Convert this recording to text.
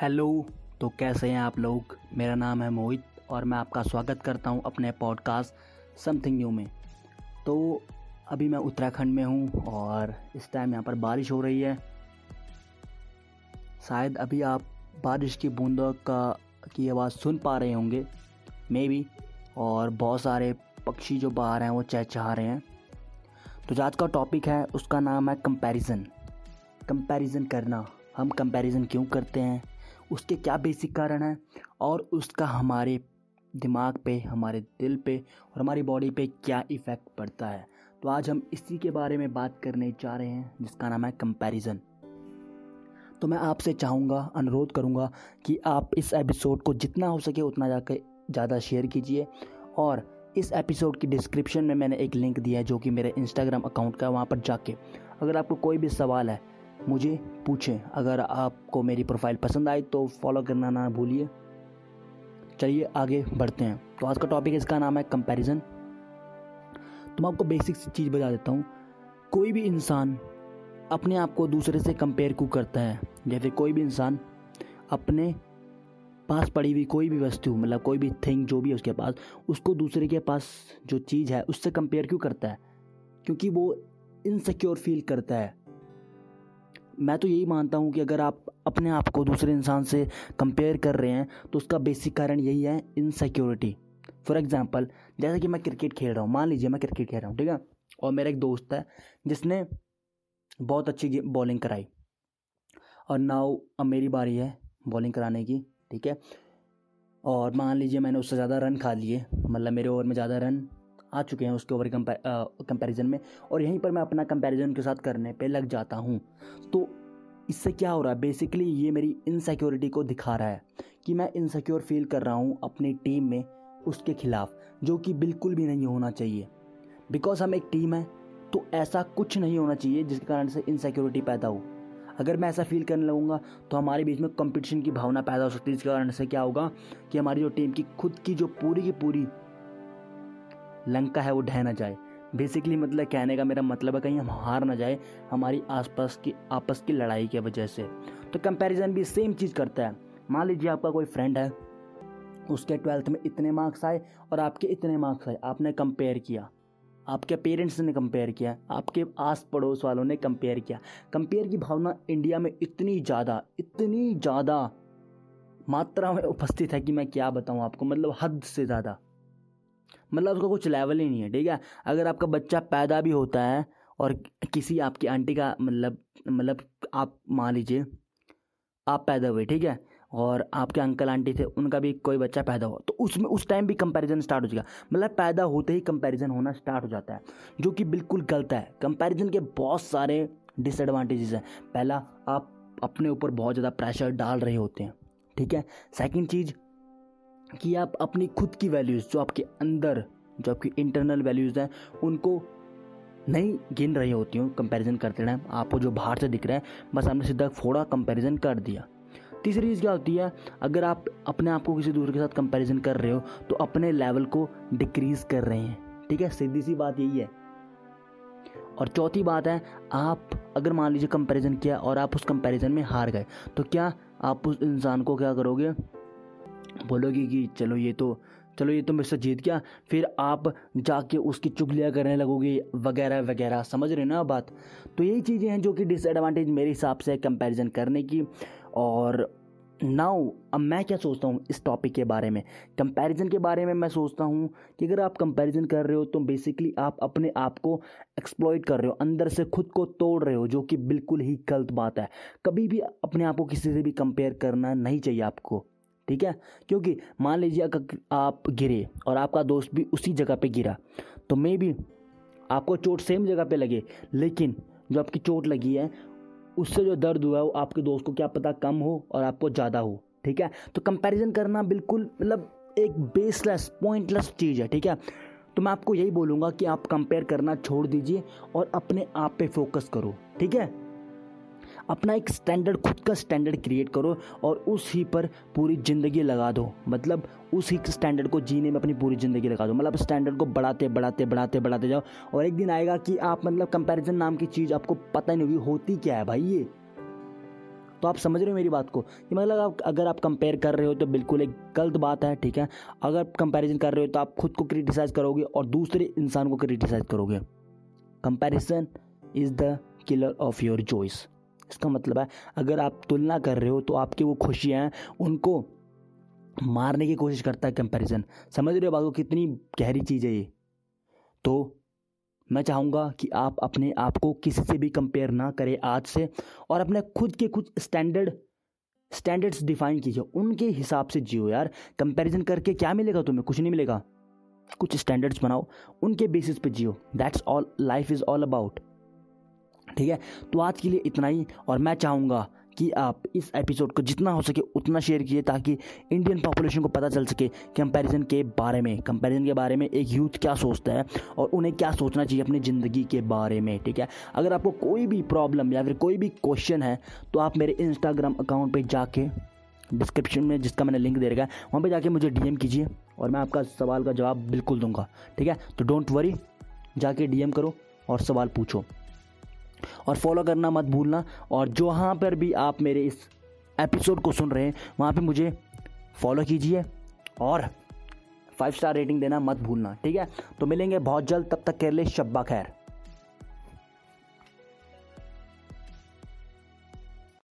Hello तो कैसे हैं आप लोग? मेरा नाम है मोहित और मैं आपका स्वागत करता हूँ अपने पॉडकास्ट समथिंग न्यू में। तो अभी मैं उत्तराखंड में हूँ और इस टाइम यहाँ पर बारिश हो रही है। शायद अभी आप बारिश की बूंदों का, की आवाज़ सुन पा रहे होंगे। मे बी और बहुत सारे पक्षी जो बाहर हैं वो चहचहा रहे हैं। तो आज का टॉपिक है, उसका नाम है कंपैरिजन कंपैरिजन करना। हम कंपैरिजन क्यों करते हैं? उसके क्या बेसिक कारण हैं? और उसका हमारे दिमाग पे, हमारे दिल पे और हमारी बॉडी पे क्या इफ़ेक्ट पड़ता है? तो आज हम इसी के बारे में बात करने जा रहे हैं, जिसका नाम है कंपैरिजन तो मैं आपसे चाहूँगा, अनुरोध करूँगा कि आप इस एपिसोड को जितना हो सके उतना जाकर ज़्यादा शेयर कीजिए और इस एपिसोड की डिस्क्रिप्शन में मैंने एक लिंक दिया है जो कि मेरे इंस्टाग्राम अकाउंट का वहाँ पर जाके। अगर आपको कोई भी सवाल है मुझे पूछें, अगर आपको मेरी प्रोफ़ाइल पसंद आई तो फॉलो करना ना भूलिए। चलिए, आगे बढ़ते हैं। तो आज का टॉपिक इसका नाम है कंपैरिजन तो मैं आपको बेसिक सी चीज़ बता देता हूँ। कोई भी इंसान अपने आप को दूसरे से कंपेयर क्यों करता है? जैसे कोई भी इंसान अपने पास पड़ी हुई कोई भी वस्तु मतलब कोई भी थिंग जो भी है उसके पास, उसको दूसरे के पास जो चीज़ है, उससे कंपेयर क्यों करता है? क्योंकि वो इनसिक्योर फील करता है। मैं तो यही मानता हूँ कि अगर आप अपने आप को दूसरे इंसान से कंपेयर कर रहे हैं तो उसका बेसिक कारण यही है इनसिक्योरिटी फॉर एग्ज़ाम्पल जैसे कि मैं क्रिकेट खेल रहा हूँ, मान लीजिए मैं क्रिकेट खेल रहा हूँ, ठीक है? और मेरा एक दोस्त है, जिसने बहुत अच्छी बॉलिंग कराई. और नाउ अब मेरी बारी है बॉलिंग कराने की, ठीक है? और मान लीजिए मैंने उससे ज़्यादा रन खा लिए मतलब मेरे ओवर में ज़्यादा रन आ चुके हैं उसके ओवर कंपैरिजन में। और यहीं पर मैं अपना कंपैरिजन के साथ करने पे लग जाता हूँ। तो इससे क्या हो रहा है? बेसिकली ये मेरी इनसिक्योरिटी को दिखा रहा है कि मैं इनसिक्योर फील कर रहा हूँ अपनी टीम में उसके खिलाफ, जो कि बिल्कुल भी नहीं होना चाहिए। बिकॉज़ हम एक टीम है तो ऐसा कुछ नहीं होना चाहिए जिसके कारण से इनसिक्योरिटी पैदा हो। अगर मैं ऐसा फील करने लगूँगा तो हमारे बीच में कंपटीशन की भावना पैदा हो सकती है। जिसके कारण से क्या होगा कि हमारी जो टीम की, खुद की जो पूरी की पूरी लंका है, वो ढह ना जाए। बेसिकली मतलब कहने का मेरा मतलब है कहीं हम हार ना जाए हमारी आसपास की, आपस की लड़ाई की वजह से। तो कंपैरिजन भी सेम चीज़ करता है। मान लीजिए आपका कोई फ्रेंड है, उसके ट्वेल्थ में इतने मार्क्स आए और आपके इतने मार्क्स आए, आपने कंपेयर किया। आपके पेरेंट्स ने कंपेयर किया, आपके आस पड़ोस वालों ने कंपेयर किया। कंपेयर की भावना इंडिया में इतनी ज़्यादा इतनी ज़्यादा मात्रा में उपस्थित है कि मैं क्या बताऊँ आपको मतलब हद से ज़्यादा। मतलब उसका कुछ लेवल ही नहीं है, ठीक है? अगर आपका बच्चा पैदा भी होता है और किसी आपकी आंटी का मतलब मतलब आप मान लीजिए, आप पैदा हुए, ठीक है? और आपके अंकल आंटी थे, उनका भी कोई बच्चा पैदा हुआ तो उसमें, उस टाइम भी कंपैरिजन स्टार्ट हो जाएगा। मतलब पैदा होते ही कंपैरिजन होना स्टार्ट हो जाता है, जो कि बिल्कुल गलत है। कंपैरिजन के बहुत सारे डिसएडवांटेजेस हैं। पहला, आप अपने ऊपर बहुत ज़्यादा प्रेशर डाल रहे होते हैं, ठीक है? सेकंड चीज़ कि आप अपनी खुद की वैल्यूज़ जो आपके अंदर, जो आपकी इंटरनल वैल्यूज़ हैं, उनको नहीं गिन रही होती हूँ कंपैरिजन करते टाइम। आपको जो बाहर से दिख रहा है, बस आपने सीधा फोड़ा कंपैरिजन कर दिया। तीसरी चीज़ क्या होती है, अगर आप अपने आप को किसी दूसरे के साथ कंपैरिजन कर रहे हो तो अपने लेवल को डिक्रीज कर रहे हैं। ठीक है, सीधी सी बात यही है। और चौथी बात है, आप अगर मान लीजिए कंपैरिजन किया और आप उस कंपैरिजन में हार गए तो क्या आप उस इंसान को क्या करोगे? बोलोगे कि चलो ये तो चलो ये तो मुझसे जीत गया। फिर आप जाके उसकी चुगलियाँ करने लगोगे, वगैरह वगैरह। समझ रहे ना बात? तो यही चीज़ें हैं जो कि डिसएडवांटेज मेरे हिसाब से कंपैरिजन करने की। और नाउ अब मैं क्या सोचता हूँ इस टॉपिक के बारे में? कंपैरिजन के बारे में मैं सोचता हूँ कि अगर आप कंपैरिजन कर रहे हो तो बेसिकली आप अपने आप को एक्सप्लॉइट कर रहे हो, अंदर से खुद को तोड़ रहे हो, जो कि बिल्कुल ही गलत बात है। कभी भी अपने आप को किसी से भी कंपेयर करना नहीं चाहिए आपको। ठीक है? क्योंकि मान लीजिए अगर आप गिरे और आपका दोस्त भी उसी जगह पे गिरा तो मे भी आपको चोट सेम जगह पे लगे, लेकिन जो आपकी चोट लगी है, उससे जो दर्द हुआ है, वो आपके दोस्त को क्या पता कम हो और आपको ज़्यादा हो, ठीक है? तो कंपैरिजन करना बिल्कुल मतलब एक बेसलेस पॉइंटलेस चीज़ है, ठीक है? तो मैं आपको यही बोलूँगा कि आप कंपेयर करना छोड़ दीजिए और अपने आप पे फोकस करो, ठीक है? अपना एक स्टैंडर्ड खुद का स्टैंडर्ड क्रिएट करो और उसी पर पूरी ज़िंदगी लगा दो। मतलब उसी स्टैंडर्ड को जीने में अपनी पूरी ज़िंदगी लगा दो। मतलब स्टैंडर्ड को बढ़ाते बढ़ाते बढ़ाते बढ़ाते जाओ और एक दिन आएगा कि आप मतलब कंपैरिजन नाम की चीज़ आपको पता ही नहीं होगी, होती क्या है भाई ये? तो आप समझ रहे हो मेरी बात को? कि मतलब आप, अगर आप कंपेयर कर रहे हो तो बिल्कुल एक गलत बात है, ठीक है? अगर आप कंपैरिजन कर रहे हो तो आप खुद को क्रिटिसाइज करोगे और दूसरे इंसान को क्रिटिसाइज करोगे। Comparison is the killer of your choice इसका मतलब है, अगर आप तुलना कर रहे हो तो आपकी वो खुशियाँ हैं, उनको मारने की कोशिश करता है कंपैरिजन समझ रहे हो को कितनी गहरी चीज़ है ये। तो मैं चाहूँगा कि आप अपने आप को किसी से भी कंपेयर ना करें आज से, और अपने खुद के कुछ स्टैंडर्ड स्टैंडर्ड्स डिफाइन कीजिए। उनके हिसाब से जियो यार। कंपैरिजन करके क्या मिलेगा तुम्हें? कुछ नहीं मिलेगा। कुछ स्टैंडर्ड्स बनाओ। उनके बेसिस पे जियो। That's all life is all about ठीक है? तो आज के लिए इतना ही, और मैं चाहूँगा कि आप इस एपिसोड को जितना हो सके उतना शेयर कीजिए ताकि इंडियन पॉपुलेशन को पता चल सके कंपैरिजन के बारे में। कंपैरिजन के बारे में एक यूथ क्या सोचता है और उन्हें क्या सोचना चाहिए अपनी ज़िंदगी के बारे में, ठीक है? अगर आपको कोई भी प्रॉब्लम या फिर कोई भी क्वेश्चन है तो आप मेरे इंस्टाग्राम अकाउंट पर जाके डिस्क्रिप्शन में जिसका मैंने लिंक दे रखा है, वहाँ पर जाके मुझे डीएम कीजिए और मैं आपका सवाल का जवाब बिल्कुल दूँगा, ठीक है? तो डोंट वरी जाके डीएम करो और सवाल पूछो। और फॉलो करना मत भूलना। और जहाँ पर भी आप मेरे इस एपिसोड को सुन रहे हैं, वहाँ पे मुझे फॉलो कीजिए और फाइव स्टार रेटिंग देना मत भूलना, ठीक है? तो मिलेंगे बहुत जल्द, तब तक के लिए शब्बा खैर।